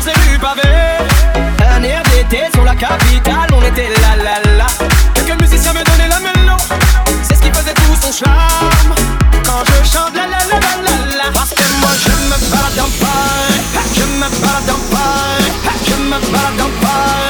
sur ces rues. Un air d'été sur la capitale, on était là là là. Quelques musiciens me donnaient la mélo, c'est ce qui faisait tout son charme. Quand je chante la la la la la la, parce que moi je me balade en paille, je me balade en paille, je me balade en paille.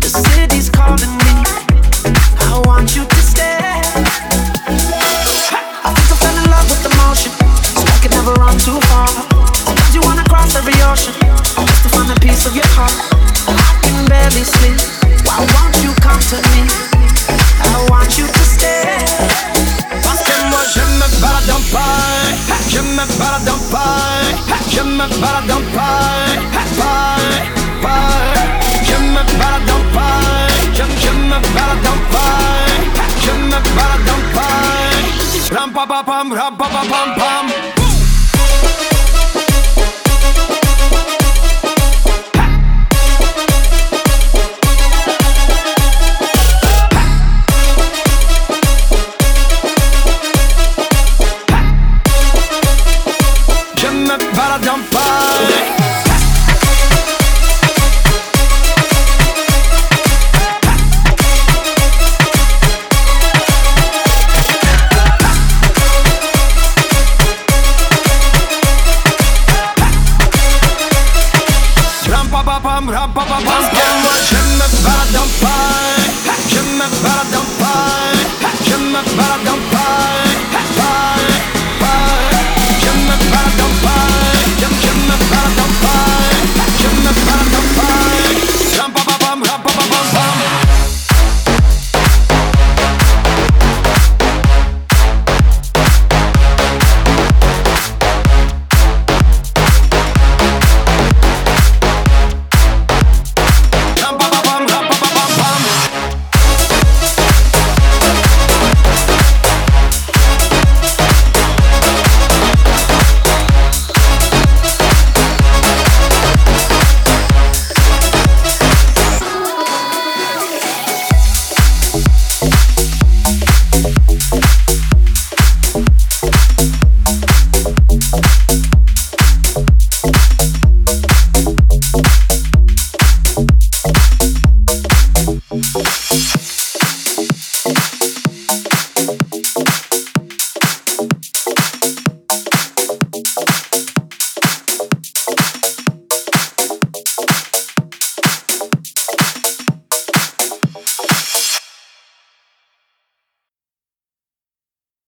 the city's calling me. Pa pa pam, ram pa pa pam pam.